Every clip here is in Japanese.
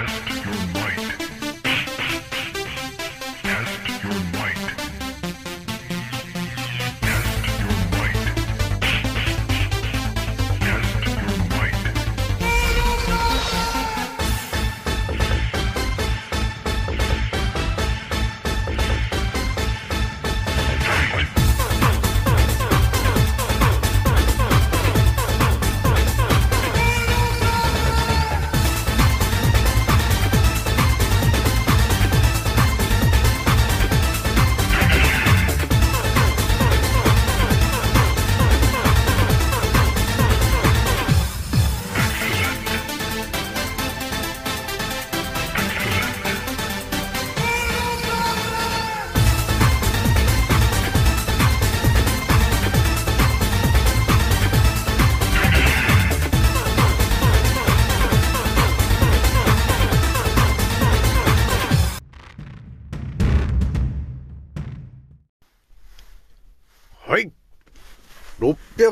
はい。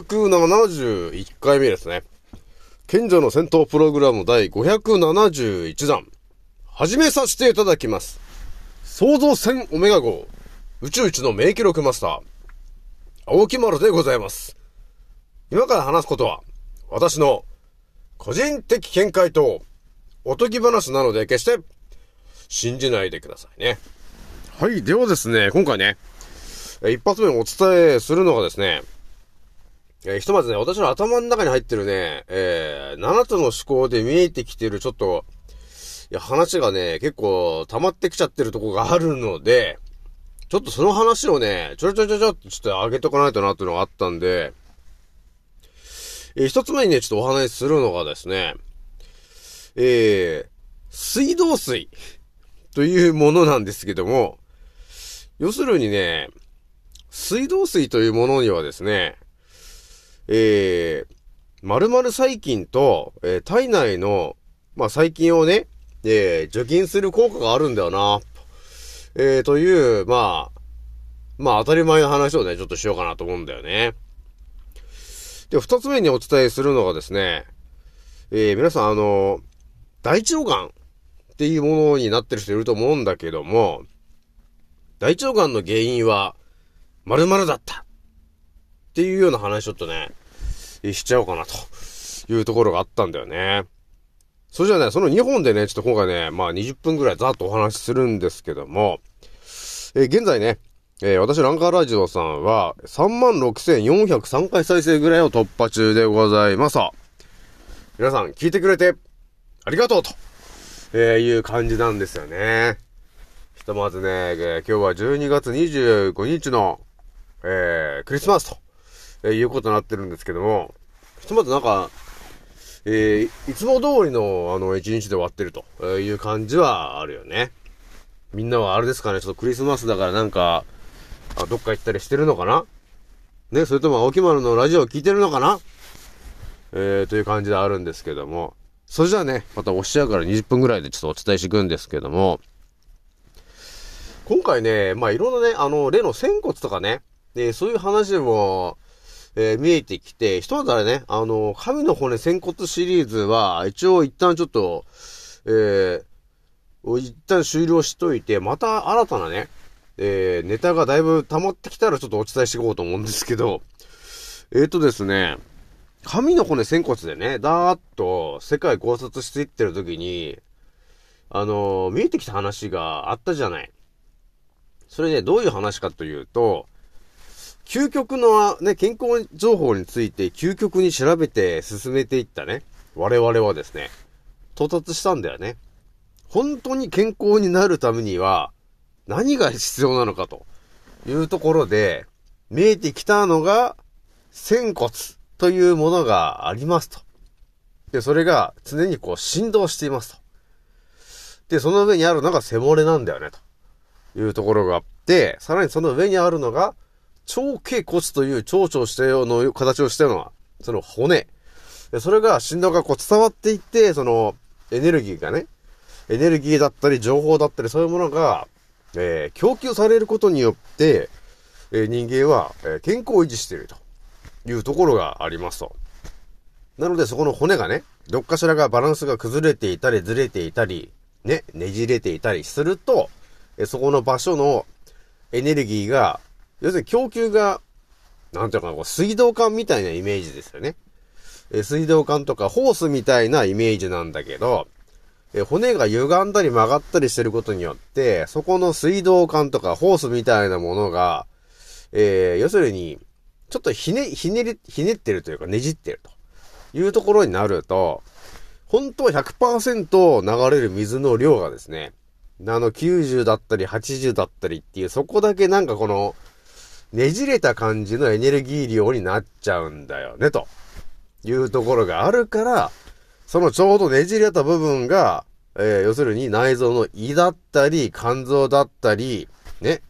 671回目ですね。賢者の戦闘プログラム第571弾。始めさせていただきます。創造戦オメガ号。宇宙一の名記録マスター。青木丸でございます。今から話すことは、私の個人的見解とおとぎ話なので決して信じないでくださいね。はい。ではですね、今回ね、えー一発目にお伝えするのがですね、えーひとまずね、私の頭の中に入ってるね、えー、7つの思考で見えてきてるちょっと、いや、話がね、結構溜まってきちゃってるとこがあるので、ちょっとその話をね、ちょろちょろちょろちょっとちょっと上げとかないとなっていうのがあったんで、えー一つ目にね、ちょっとお話しするのがですね、えー、水道水というものなんですけども、要するにね、水道水というものにはですね、えー、〇〇細菌と、えー体内の、まあ、細菌をね、えー除菌する効果があるんだよな、えー、という、まあ、まあ当たり前の話をね、ちょっとしようかなと思うんだよね。で、二つ目にお伝えするのがですね、えー皆さんあの、大腸がんっていうものになってる人いると思うんだけども、大腸がんの原因は、〇〇だったっていうような話ちょっとね、しちゃおうかなというところがあったんだよね。それじゃあね、その2本でね、ちょっと今回ね、まあ20分ぐらいざっとお話しするんですけども、えー現在ね、えー私、ランカーラジオさんは、36,403回再生ぐらいを突破中でございます。皆さん、聞いてくれて、ありがとうと、えーいう感じなんですよね。ひとまずね、えー今日は12月25日の、えー、クリスマスと、えーいうことになってるんですけども、ひとまずなんか、えー、いつも通りの、あの、一日で終わってるという感じはあるよね。みんなはあれですかね、ちょっとクリスマスだからなんか、あどっか行ったりしてるのかな？ね、それとも青木丸のラジオを聞いてるのかな？えー、という感じであるんですけども。それじゃあね、また押しゃうから20分ぐらいでちょっとお伝えしていくんですけども、今回ね、まあいろんなね、あの、例の仙骨とかね、でそういう話でも、えー見えてきて、ひとまずあれね、あの、神の骨仙骨シリーズは、一応一旦ちょっと、えー、一旦終了しといて、また新たなね、えー、ネタがだいぶ溜まってきたらちょっとお伝えしていこうと思うんですけど、えーとですね、神の骨仙骨でね、だーっと世界考察していってる時に、あのー見えてきた話があったじゃない。それね、どういう話かというと、究極のね、健康情報について究極に調べて進めていったね、我々はですね、到達したんだよね。本当に健康になるためには、何が必要なのかというところで、見えてきたのが、仙骨というものがありますと。で、それが常にこう振動していますと。で、その上にあるのが背骨なんだよね、というところがあって、さらにその上にあるのが、腸頸骨という蝶々したような形をしたような、その骨。それが振動がこう伝わっていって、そのエネルギーがね、エネルギーだったり情報だったりそういうものが、えー供給されることによって、えー人間は、え健康を維持しているというところがありますと。なのでそこの骨がね、どっかしらがバランスが崩れていたりずれていたり、ね、ねじれていたりすると、えそこの場所のエネルギーが、要するに供給が、なんていうかな、水道管みたいなイメージですよね。え水道管とかホースみたいなイメージなんだけど、え骨が歪んだり曲がったりしてることによって、そこの水道管とかホースみたいなものが、えー、要するに、ちょっとひね、ひねり、ひねってるというかねじってるというところになると、本当は100%流れる水の量がですね、あの90だったり80だったりっていう、そこだけなんかこの、ねじれた感じのエネルギー量になっちゃうんだよね、というところがあるから、そのちょうどねじれた部分が、えー、要するに内臓の胃だったり、肝臓だったり、ね。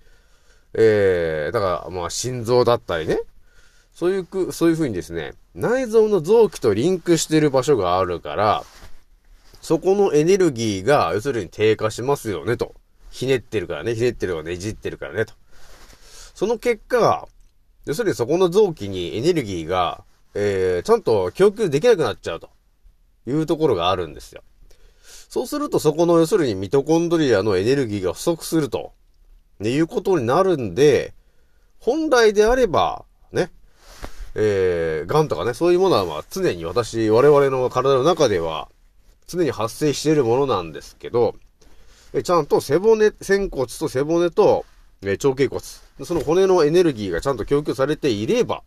えー、だから、まあ、心臓だったりね。そういうく、そういう風にですね、内臓の臓器とリンクしてる場所があるから、そこのエネルギーが、要するに低下しますよね、と。ひねってるからね、ひねってるかねじってるからね、と。その結果、要するにそこの臓器にエネルギーが、えー、ちゃんと供給できなくなっちゃうと。いうところがあるんですよ。そうするとそこの要するにミトコンドリアのエネルギーが不足すると、ね、いうことになるんで、本来であれば、ね、えー、癌とかね、そういうものはまあ常に私、我々の体の中では常に発生しているものなんですけど、ちゃんと背骨、仙骨と背骨と、え腸頸骨、その骨のエネルギーがちゃんと供給されていれば、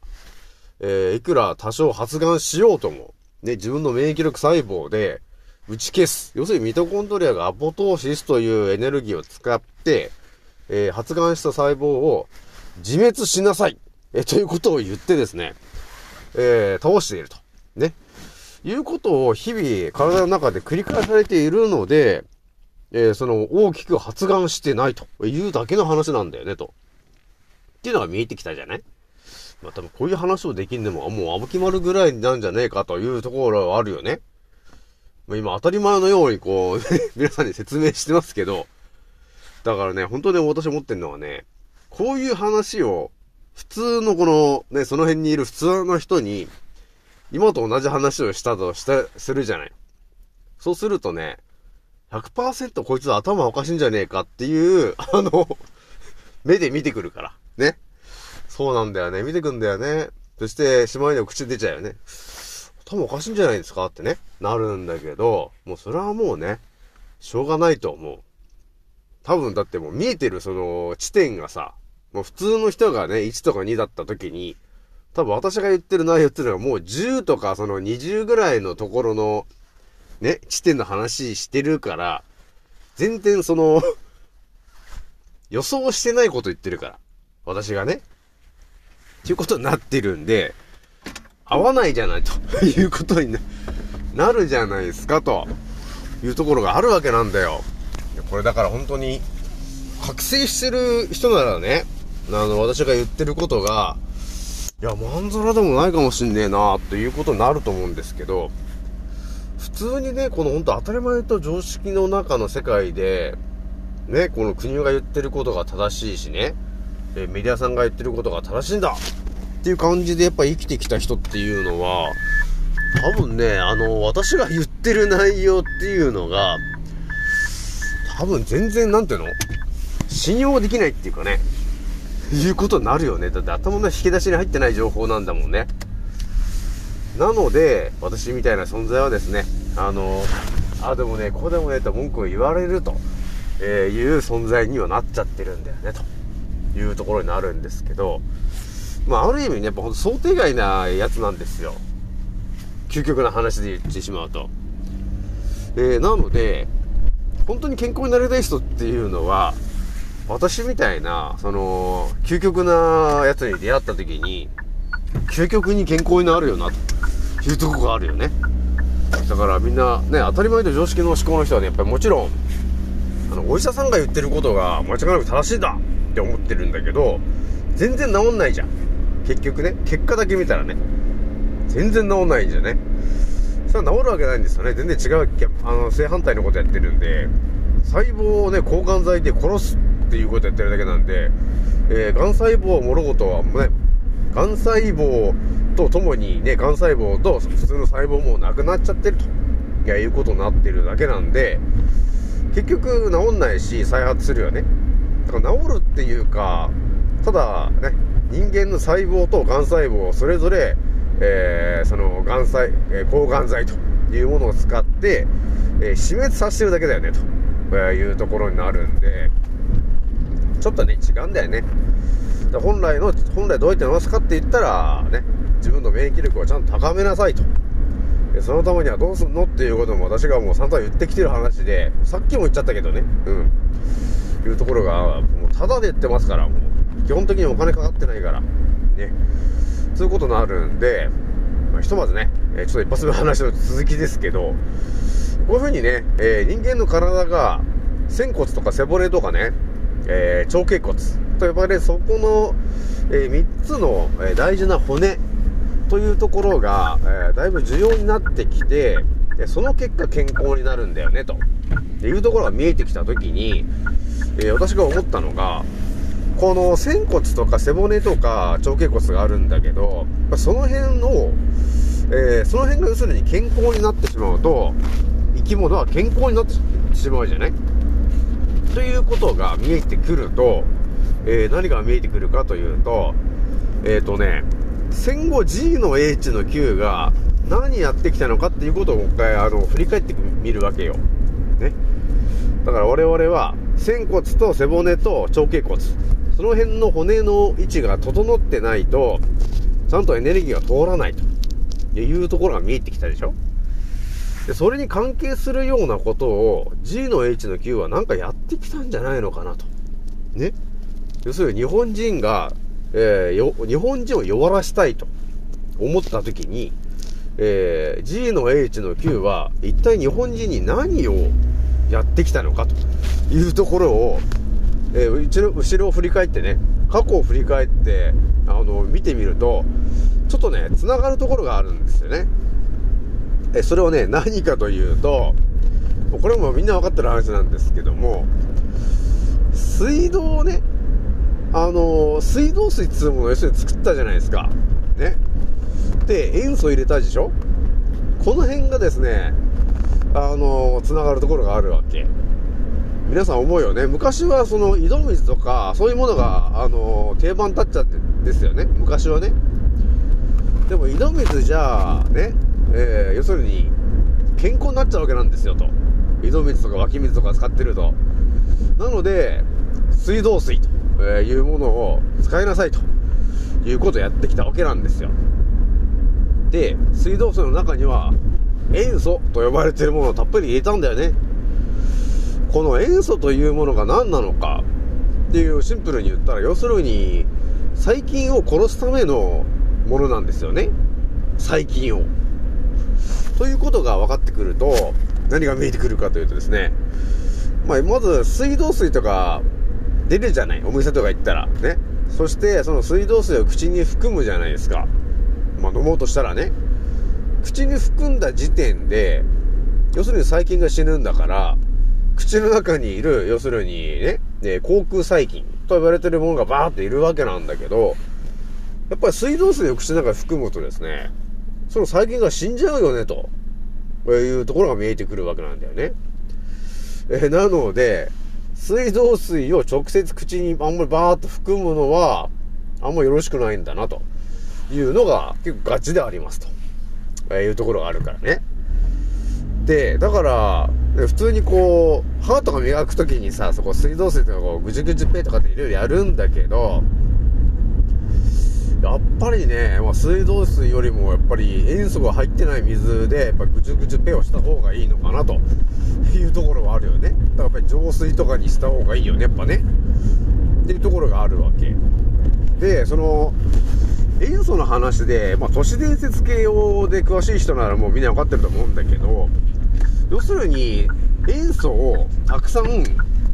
えー、いくら多少発がんしようとも、ね、自分の免疫力細胞で打ち消す。要するにミトコンドリアがアポトーシスというエネルギーを使って、えー、発がんした細胞を自滅しなさい。えということを言ってですね、えー、倒していると。ね。いうことを日々体の中で繰り返されているので、えー、その大きく発がんしてないというだけの話なんだよね、と。っていうのが見えてきたじゃない？まあ多分こういう話をできんでも、もうあぶき丸ぐらいなんじゃねえかというところはあるよね。まあ今当たり前のようにこう 皆さんに説明してますけど、だからね、本当に私思ってんのはね、こういう話を、普通のこの、ね、その辺にいる普通の人に、今と同じ話をしたとした、するじゃない。そうするとね、100%こいつ頭おかしいんじゃねえかっていう、あの目で見てくるから。ね。そうなんだよね。見てくんだよね。そして、しまいには口出ちゃうよね。頭おかしいんじゃないですかってね。なるんだけど、もうそれはもうね、しょうがないと思う。多分だってもう見えてるその地点がさ、もう普通の人がね、1とか2だった時に、多分私が言ってる内容っていうのはもう10とかその20ぐらいのところの、ね、地点の話してるから、全然その 予想してないこと言ってるから。私がね。っていうことになってるんで、合わないじゃないということになるじゃないですかというところがあるわけなんだよ。これだから本当に覚醒してる人ならね、あの、私が言ってることが、いや、まんざらでもないかもしんねえなっていうことになると思うんですけど、普通にね、この本当当たり前と常識の中の世界で、ね、この国が言ってることが正しいしね、えメディアさんが言ってることが正しいんだっていう感じでやっぱ生きてきた人っていうのは、多分ね、あの、私が言ってる内容っていうのが、多分全然、なんていうの？信用できないっていうかね、いうことになるよね。だって頭の引き出しに入ってない情報なんだもんね。なので、私みたいな存在はですね、あの、あ、でもね、こうでもね、と文句を言われると、えいう存在にはなっちゃってるんだよね、と。いうところになるんですけど、まあ、ある意味ね、やっぱ想定外なやつなんですよ。究極な話で言ってしまうと。えー、なので、本当に健康になりたい人っていうのは、私みたいな、その、究極なやつに出会った時に、究極に健康になるよな、というとこがあるよね。だからみんな、ね、当たり前と常識の思考の人はね、やっぱりもちろん、あの、お医者さんが言ってることが間違いなく正しいんだって思ってるんだけど、全然治んないじゃん。結局ね、結果だけ見たらね、全然治んないんじゃね。それは治るわけないんですよね。全然違う、あの、正反対のことやってるんで、細胞をね、抗がん剤で殺すっていうことやってるだけなんで、えー、癌細胞をもろごとはね、癌細胞とともにね、癌細胞と普通の細胞もなくなっちゃってると、いや、いうことになってるだけなんで、結局治んないし再発するよね。だから治るっていうかただね人間の細胞とがん細胞それぞれ、えー、そのがん細、えー、抗がん剤というものを使って、えー、死滅させてるだけだよねというところになるんでちょっとね違うんだよね。本来の本来どうやって治すかって言ったらね自分の免疫力をちゃんと高めなさいと。そのためにはどうすんのっていうことも私がもう散々言ってきてる話でさっきも言っちゃったけどね。うん。いうところがもうただで言ってますからもう。基本的にお金かかってないから。ね。そういうことになるんで、まあ、ひとまずね、えちょっと一発目の話の続きですけどこういうふうにね、えー、人間の体が仙骨とか背骨とかね、えー、腸頸骨。と呼ばれそこの、えー、3つの、え大事な骨というところが、えだいぶ重要になってきてその結果健康になるんだよねと。いうところが見えてきた時に、え私が思ったのがこの仙骨とか背骨とか腸頸骨があるんだけどその辺の、えその辺が要するに健康になってしまうと生き物は健康になってしまうじゃない？ということが見えてくると、えー、何が見えてくるかというと、えっ、ー、とね、戦後 G の H の Q が何やってきたのかっていうことをもう一回あの振り返ってみるわけよ。ね。だから我々は仙骨と背骨と腸頸骨、その辺の骨の位置が整ってないと、ちゃんとエネルギーが通らないというところが見えてきたでしょで、それに関係するようなことを G の H の Q はなんかやってきたんじゃないのかなと。ね。要するに日本人が、えー、日本人を弱らしたいと思った時に、えー、G の H の Q は一体日本人に何をやってきたのかというところを、えー、後ろ後ろを振り返ってね、過去を振り返って、あの、見てみると、ちょっとね、繋がるところがあるんですよね。えそれをね、何かというと、これもみんな分かってる話なんですけども、水道をね、あの、水道水っつうものを要するに作ったじゃないですか。ね。で、塩素入れたでしょ？この辺がですね、あのー、繋がるところがあるわけ。皆さん思うよね。昔はその井戸水とか、そういうものが、あの、定番立っちゃってですよね。昔はね。でも井戸水じゃあ、ね、えー、要するに、健康になっちゃうわけなんですよと。井戸水とか湧き水とか使ってると。なので、水道水というものを使いなさいということをやってきたわけなんですよ。で、水道水の中には塩素と呼ばれてるものをたっぷり入れたんだよね。この塩素というものが何なのかっていうシンプルに言ったら、要するに細菌を殺すためのものなんですよね。細菌を。ということが分かってくると、何が見えてくるかというとですね、まあ、まず水道水とか出るじゃない、お店とか行ったら。ね。そして、その水道水を口に含むじゃないですか。まあ、飲もうとしたらね。口に含んだ時点で、要するに細菌が死ぬんだから、口の中にいる、要するにね、ね口腔細菌と呼ばれてるものがバーっているわけなんだけど、やっぱり水道水を口の中に含むとですね、その細菌が死んじゃうよね、というところが見えてくるわけなんだよね。えなので、水道水を直接口にあんまりバーっと含むのは、あんまよろしくないんだな、というのが結構ガチでありますと。えいうところがあるからね。で、だから、普通にこう、歯とか磨くときにさ、そこ水道水とかこう、ぐじゅぐじゅペイとかっていろいろやるんだけど、やっぱりね、まあ、水道水よりもやっぱり塩素が入ってない水で、やっぱぐちゅぐちゅペをした方がいいのかなというところはあるよね。だからやっぱり浄水とかにした方がいいよね、やっぱね。っていうところがあるわけ。で、その、塩素の話で、まあ、都市伝説系用で詳しい人ならもうみんなわかってると思うんだけど、要するに、塩素をたくさん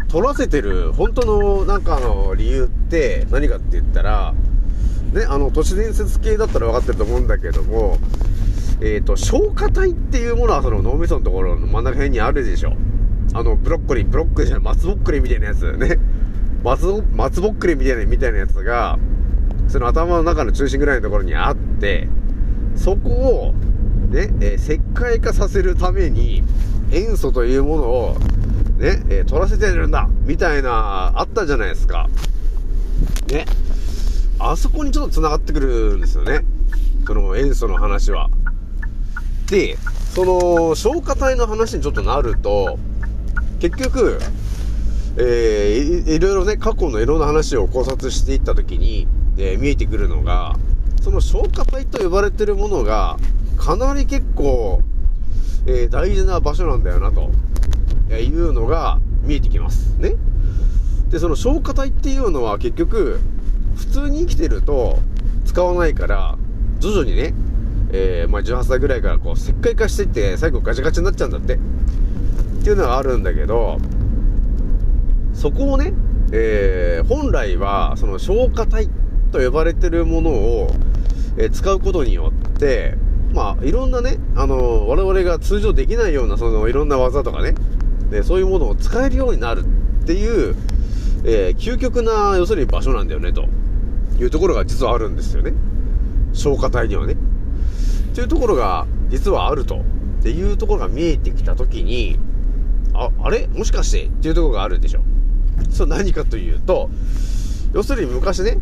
取らせてる本当のなんかの理由って何かって言ったら、ね、あの、都市伝説系だったら分かってると思うんだけども、えっ、ー、と、消化体っていうものはその脳みそのところの真ん中辺にあるでしょ。あの、ブロッコリー、ブロッコリーじゃない、松ぼっくりみたいなやつね。松、松ぼっくりみたいな、みたいなやつが、その頭の中の中心ぐらいのところにあって、そこを、ね、えー、石灰化させるために、塩素というものをね、えー、取らせてるんだみたいな、あったじゃないですか。ね。あそこにちょっと繋がってくるんですよね。その塩素の話は。で、その、消化体の話にちょっとなると、結局、えー、いろいろね、過去のいろんな話を考察していったときに、えー、見えてくるのが、その消化体と呼ばれてるものが、かなり結構、えー、大事な場所なんだよな、というのが見えてきます。ね。で、その消化体っていうのは結局、普通に生きてると使わないから、徐々にね、えー、まあ、18歳ぐらいからこう、石灰化していって、最後ガチャガチャになっちゃうんだって。っていうのはあるんだけど、そこをね、えー、本来は、その消化体と呼ばれてるものを、えー、使うことによって、まあ、いろんなね、あの、我々が通常できないような、その、いろんな技とかね、で、そういうものを使えるようになるっていう、え、究極な、要するに場所なんだよね、というところが実はあるんですよね。消化体にはね。っていうところが、実はあると。っていうところが見えてきたときに、あ、あれ？もしかして？っていうところがあるでしょ。それ何かというと、要するに昔ね、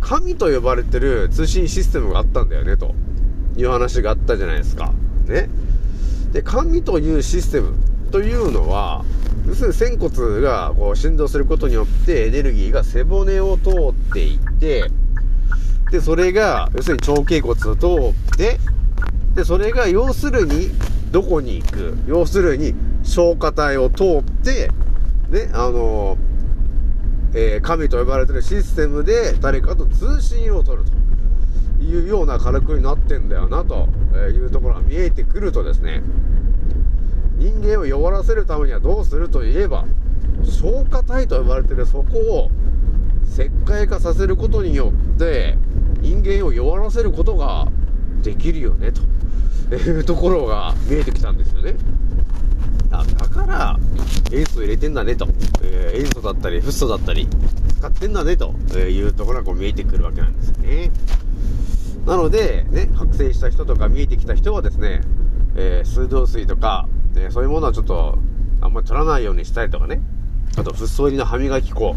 神と呼ばれてる通信システムがあったんだよね、という話があったじゃないですか。ね。で、神というシステムというのは、要するに仙骨がこう振動することによってエネルギーが背骨を通っていって、で、それが、要するに腸頸骨を通って、で、それが要するに、どこに行く？要するに、消化体を通って、ね、あのえー、神と呼ばれてるシステムで誰かと通信を取るというような火力になってんだよなというところが見えてくるとですね、人間を弱らせるためにはどうするといえば、消化体と呼ばれてるそこを石灰化させることによって、人間を弱らせることができるよね、というところが見えてきたんですよね。だから、塩素入れてんだねと、えー、塩素だったり、フッ素だったり、使ってんだねというところがこう見えてくるわけなんですよね。なので、ね、覚醒した人とか見えてきた人はですね、えー、水道水とか、ね、そういうものはちょっと、あんまり取らないようにしたりとかね、あと、フッ素入りの歯磨き粉、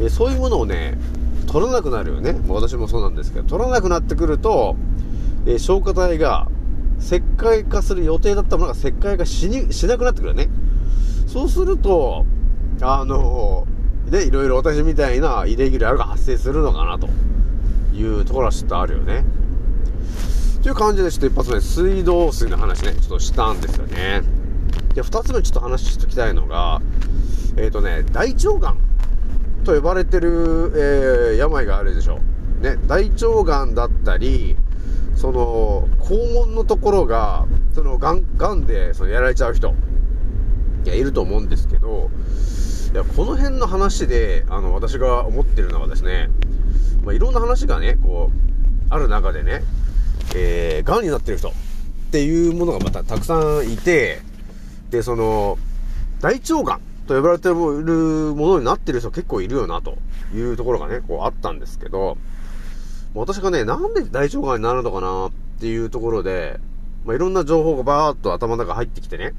え、そういうものをね、取らなくなるよね。もう私もそうなんですけど、取らなくなってくると、えー、消化体が石灰化する予定だったものが石灰化しに、しなくなってくるね。そうすると、あので、いろいろ私みたいなイレギュラーが発生するのかなというところはちょっとあるよね。という感じでちょっと一発目、水道水の話ね、ちょっとしたんですよね。で、二つ目ちょっと話しときたいのが、えっ、ー、とね、大腸がんと呼ばれてる、えー、病があるでしょ。ね、大腸がんだったり、その、肛門のところが、その、がん、がんで、その、やられちゃう人、いや、いると思うんですけど、いや、この辺の話で、あの、私が思ってるのはですね、まあ、いろんな話がね、こう、ある中でね、えー、癌になってる人っていうものがまたたくさんいて、で、その、大腸がんと呼ばれてるものになってる人結構いるよな、というところがね、こうあったんですけど、私がね、なんで大腸がんになるのかなっていうところで、まあ、いろんな情報がバーっと頭の中入ってきてね。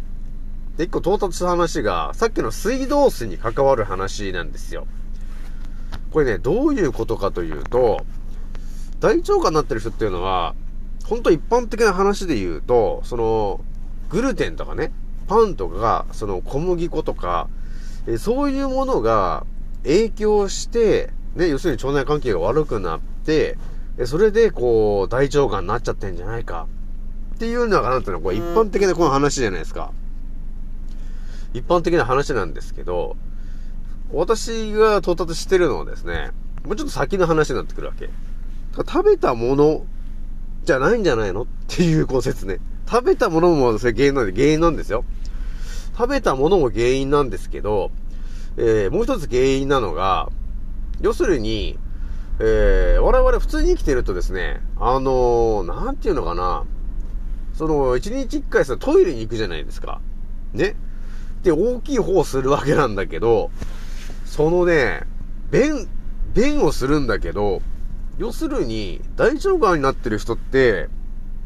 で、一個到達した話が、さっきの水道水に関わる話なんですよ。これね、どういうことかというと、大腸がんになってる人っていうのは、ほんと一般的な話で言うと、その、グルテンとかね、パンとかが、その小麦粉とか、えそういうものが影響して、ね、要するに腸内環境が悪くなって、それで、こう、大腸がんになっちゃってんじゃないか。っていうのが、なんていうの、こう、一般的なこの話じゃないですか。一般的な話なんですけど、私が到達してるのはですね、もうちょっと先の話になってくるわけ。食べたものじゃないんじゃないの？っていうこう説ね。食べたものもそれ原因なんで、原因なんですよ。食べたものも原因なんですけど、えー、もう一つ原因なのが、要するに、えー、我々普通に生きてるとですね、あのー、なんていうのかな、その、一日一回さ、トイレに行くじゃないですか。ね。で、大きい方をするわけなんだけど、そのね、便、便をするんだけど、要するに、大腸がんになってる人って、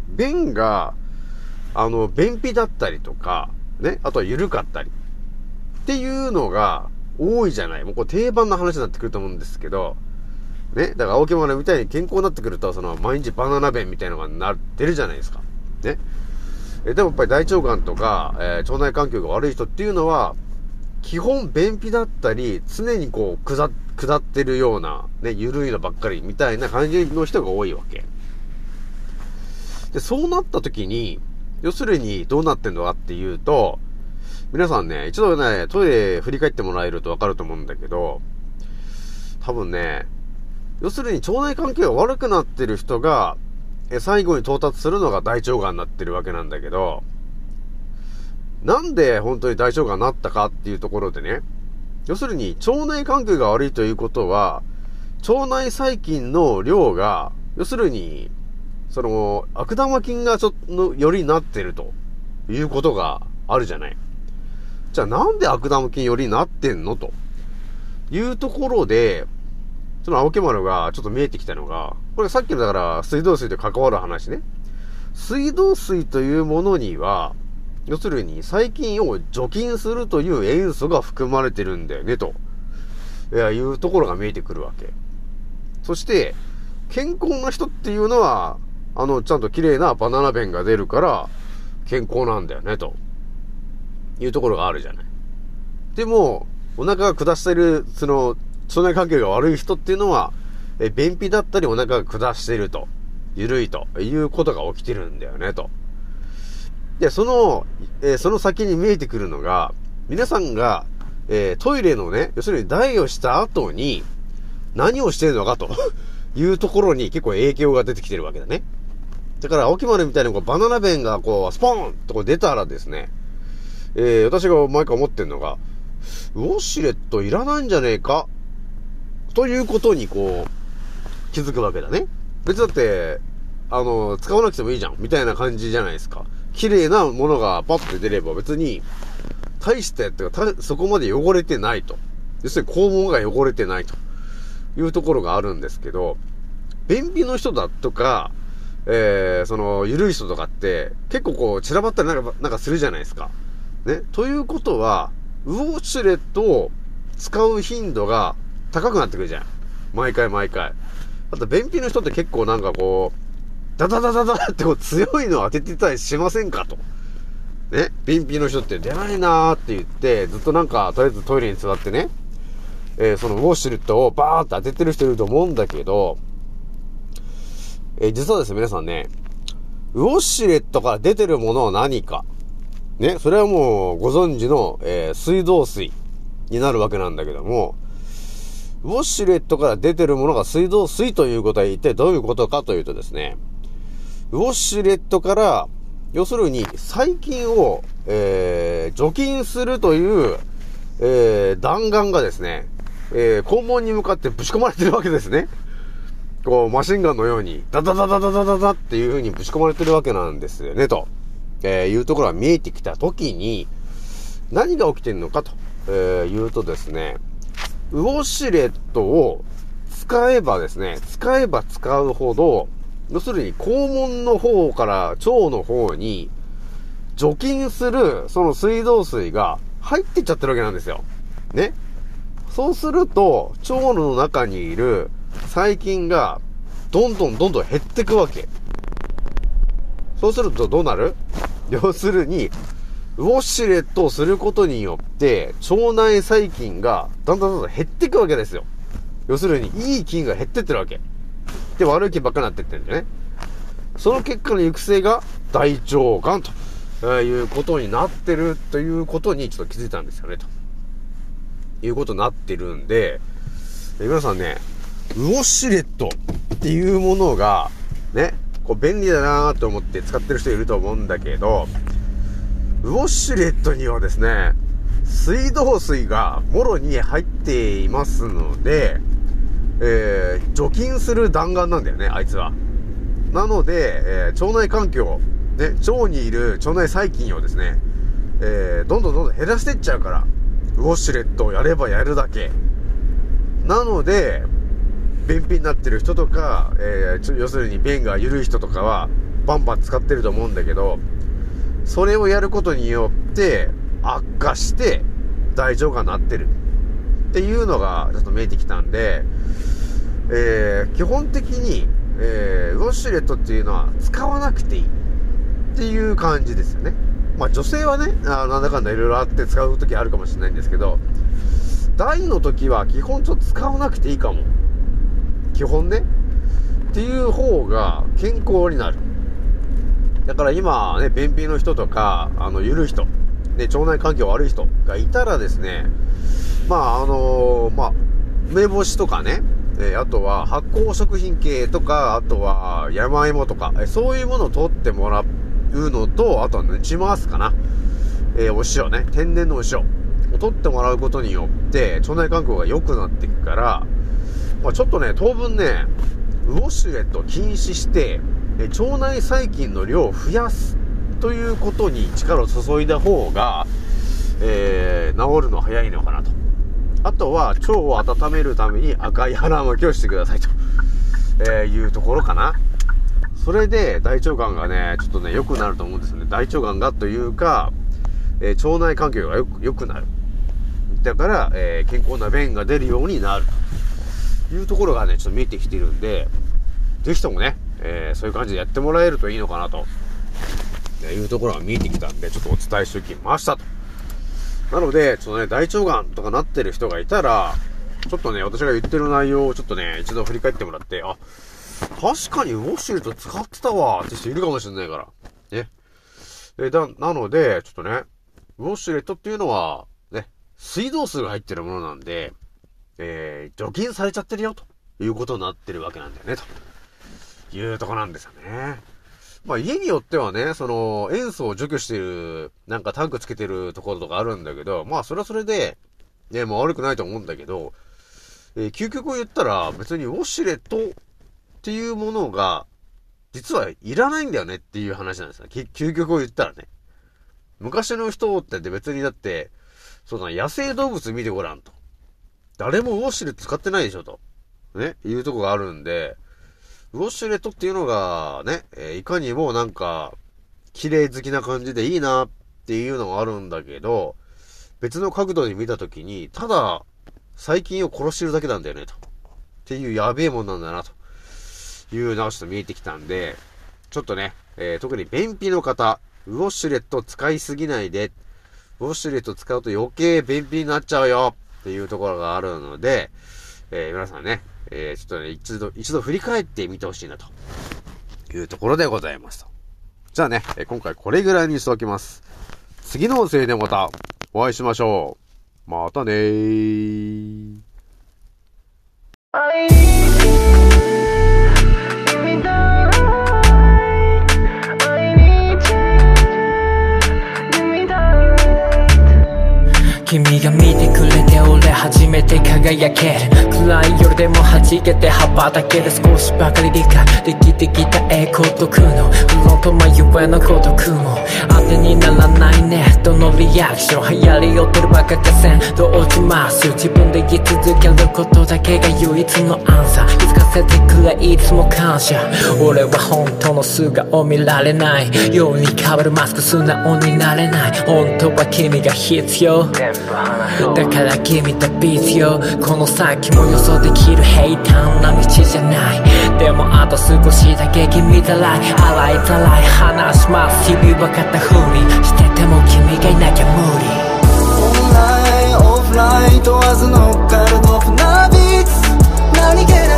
便が、あの、便秘だったりとか、ね、あとは緩かったり、っていうのが多いじゃない。もうこれ定番の話になってくると思うんですけど、ね。だから青木丸みたいに健康になってくると、その毎日バナナ弁みたいなのがなってるじゃないですか。ね。えでもやっぱり大腸がんとか、えー、腸内環境が悪い人っていうのは、基本便秘だったり、常にこう、下、下ってるような、ね、ゆるいのばっかりみたいな感じの人が多いわけ。で、そうなった時に、要するにどうなってんのかっていうと、皆さんね、一度ね、トイレ振り返ってもらえるとわかると思うんだけど、多分ね、要するに腸内環境が悪くなってる人が、え、最後に到達するのが大腸がんになってるわけなんだけど、なんで本当に大腸がんになったかっていうところでね、要するに腸内環境が悪いということは、腸内細菌の量が、要するに、その、悪玉菌がちょっと、よりなってるということがあるじゃない。じゃあなんで悪玉菌よりなってんのというところで、その青木丸がちょっと見えてきたのが、これさっきのだから水道水と関わる話ね。水道水というものには、要するに細菌を除菌するという塩素が含まれてるんだよね、と。いや、いうところが見えてくるわけ。そして、健康な人っていうのは、あの、ちゃんと綺麗なバナナ便が出るから、健康なんだよね、と。いうところがあるじゃない。でも、お腹が下してる、その、腸内環境が悪い人っていうのは、え、便秘だったりお腹が下していると、緩いということが起きてるんだよね、と。で、その、えー、その先に見えてくるのが、皆さんが、えー、トイレのね、要するに台をした後に、何をしてるのかと いうところに結構影響が出てきてるわけだね。だから、青木丸みたいにこうバナナ弁がこう、スポーンとこう出たらですね、えー、私が毎回思ってんのが、ウォシュレットいらないんじゃねえかということにこう、気づくわけだね。別だって、あの、使わなくてもいいじゃん、みたいな感じじゃないですか。綺麗なものがパッと出れば別に、大したやつがそこまで汚れてないと。要するに肛門が汚れてないというところがあるんですけど、便秘の人だとか、えー、その、ゆるい人とかって、結構こう、散らばったりなんか、なんかするじゃないですか。ね。ということは、ウォシュレットを使う頻度が高くなってくるじゃん。毎回毎回。あと、便秘の人って結構なんかこう、ダダダダダってこう強いのを当ててたりしませんかと。ね。便秘の人って出ないなーって言って、ずっとなんか、とりあえずトイレに座ってね、えー、そのウォシュレットをバーって当ててる人いると思うんだけど、え、実はですね、皆さんね、ウォッシュレットから出てるものは何か。ね、それはもうご存知の、えー、水道水になるわけなんだけども、ウォッシュレットから出てるものが水道水ということは一体どういうことかというとですね、ウォッシュレットから、要するに細菌を、えー、除菌するという、えー、弾丸がですね、えー、肛門に向かってぶち込まれてるわけですね。こう、マシンガンのように、ダダダダダダダダっていう風にぶち込まれてるわけなんですよね、と、えー、いうところが見えてきたときに、何が起きてるのかと、えー、言うとですね、ウォシュレットを使えばですね、使えば使うほど、要するに肛門の方から腸の方に除菌するその水道水が入ってっちゃってるわけなんですよ。ね。そうすると、腸の中にいる細菌がどんどんどんどん減ってくわけ。そうするとどうなる？要するに、ウォシュレットをすることによって、腸内細菌がだんだんだんだん減っていくわけですよ。要するに、いい菌が減ってってるわけ。で、悪い菌ばっかりなってってるんだよね。その結果の行く末が大腸がんと、いうことになってるということにちょっと気づいたんですよね、と。いうことになってるんで、皆さんね、ウォシュレットっていうものが、ね、こう便利だなと思って使ってる人いると思うんだけど、ウォシュレットにはですね、水道水がもろに入っていますので、えー、除菌する弾丸なんだよね、あいつは。なので、えー、腸内環境、ね、腸にいる腸内細菌をですね、えー、どんどんどんどん減らしていっちゃうから、ウォシュレットをやればやるだけ。なので、便秘になってる人とか、えー、要するに便が緩い人とかは、バンバン使ってると思うんだけど、それをやることによって、悪化して、大腸がんになってるっていうのがちょっと見えてきたんで、えー、基本的に、えー、ウォッシュレットっていうのは使わなくていいっていう感じですよね。まあ女性はね、あなんだかんだいろいろあって使う時あるかもしれないんですけど、大の時は基本ちょっと使わなくていいかも。基本ね。っていう方が健康になる。だから今ね、便秘の人とか、あの、ゆるい人、ね、腸内環境悪い人がいたらですね、まあ、あのー、まあ、梅干しとかね、え、あとは発酵食品系とか、あとは山芋とか、え、そういうものを取ってもらうのと、あとはね、ちますかな。えー、お塩ね、天然のお塩を取ってもらうことによって、腸内環境が良くなっていくから、まあ、ちょっとね、当分ね、ウォシュレット禁止して、腸内細菌の量を増やすということに力を注いだ方が、えー、治るの早いのかなと。あとは、腸を温めるために赤い腹巻きをしてくださいと、えー、いうところかな。それで、大腸がんがね、ちょっとね、良くなると思うんですよね。大腸がんがというか、えー、腸内環境が良くなる。だから、えー、健康な便が出るようになる。いうところがね、ちょっと見えてきてるんで、ぜひともね、えー、そういう感じでやってもらえるといいのかなと、いうところが見えてきたんで、ちょっとお伝えしておきましたと。なので、ちょっとね、大腸がんとかなってる人がいたら、ちょっとね、私が言ってる内容をちょっとね、一度振り返ってもらって、あ、確かにウォシュレット使ってたわって人いるかもしれないから。ね。え、だ、なので、ちょっとね、ウォシュレットっていうのは、ね、水道水が入ってるものなんで、えー、除菌されちゃってるよ、ということになってるわけなんだよね、と。いうとこなんですよね。まあ家によってはね、その塩素を除去してる、なんかタンクつけてるところとかあるんだけど、まあそれはそれで、ね、もう悪くないと思うんだけど、えー、究極を言ったら別にウォシュレットっていうものが、実はいらないんだよねっていう話なんですよ。究極を言ったらね。昔の人って別にだって、そんな野生動物見てごらんと。誰もウォッシュレット使ってないでしょと。ね、いうとこがあるんで、ウォッシュレットっていうのがね、えー、いかにもなんか、綺麗好きな感じでいいなっていうのがあるんだけど、別の角度で見たときに、ただ、細菌を殺してるだけなんだよね、と。っていうやべえもんなんだな、というのがちょっと見えてきたんで、ちょっとね、えー、特に便秘の方、ウォッシュレット使いすぎないで、ウォッシュレット使うと余計便秘になっちゃうよっていうところがあるので、えー、皆さんね、えー、ちょっとね、一度、一度振り返ってみてほしいなというところでございますと。じゃあね、え、今回これぐらいにしておきます。次の音声でまたお会いしましょう。またねー。君が見てくれて俺初めて輝ける。暗い夜でも弾けて羽ばたける。少しばかり理解できてきた栄光と苦悩。フロント眉上の孤独も。当てにならないね。どのリアクション流行り寄ってるバカかせん。どう落ちます？自分で言い続けることだけが唯一のアンサー。気づかせてくれいつも感謝。俺は本当の素顔見られない。ように変わるマスク素直になれない。本当は君が必要。だから君とビーズよ。この先も予想できる平坦な道じゃない。でもあと少しだけ君たらい洗いざらい話します日々分かったふりしてても君がいなきゃ無理。オンラインオフライン問わず乗っかるドフナビ。何気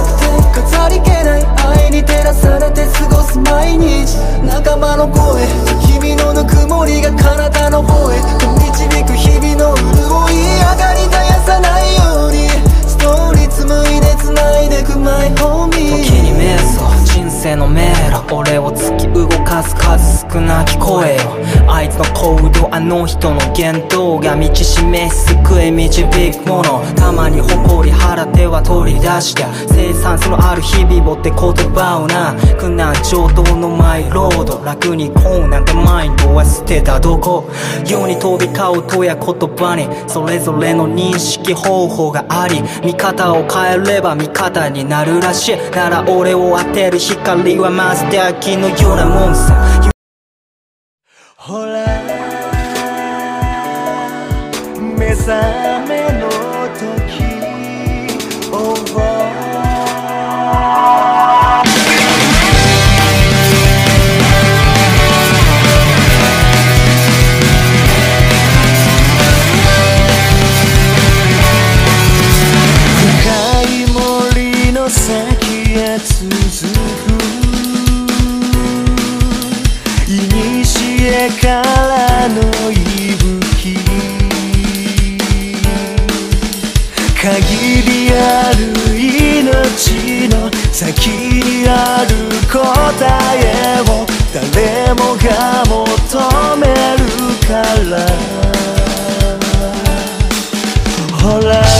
飾り気ない愛に照らされて過ごす毎日仲間の声君のぬくもりが体の方へ導く日々の潤い上がり絶やさないようにストーリー紡いで繋いでくマイホーミー時に瞑想生の迷路。俺を突き動かす数少なき声よあいつの行動あの人の言動が道示す救い導くもの。たまに誇り腹手は取り出した生産性のある日々をって言葉をな。苦難上等のマイロード楽にこうなんてマインドは捨てたどこ。世に飛び交うとや言葉にそれぞれの認識方法があり見方を変えれば味方になるらしい。なら俺を当てる光はマスターキーのようなもんさ。ほら目覚めえを誰もが求めるから。ほら。